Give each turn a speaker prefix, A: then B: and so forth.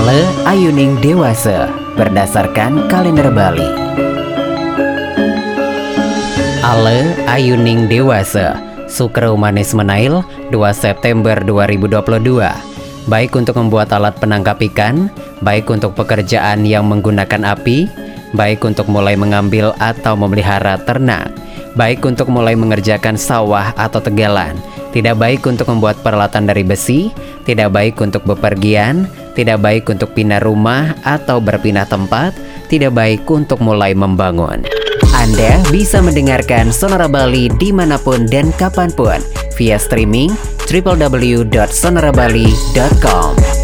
A: Ale Ayuning Dewasa berdasarkan kalender Bali. Ale Ayuning Dewasa Sukro Manis Menail 2 September 2022 Baik untuk membuat alat penangkap ikan, baik untuk pekerjaan yang menggunakan api, baik untuk mulai mengambil atau memelihara ternak, baik untuk mulai mengerjakan sawah atau tegalan, tidak baik untuk membuat peralatan dari besi, tidak baik untuk bepergian, tidak baik untuk pindah rumah atau berpindah tempat, tidak baik untuk mulai membangun. Anda bisa mendengarkan Sonora Bali di mana pun dan kapan pun via streaming www.sonorabali.com.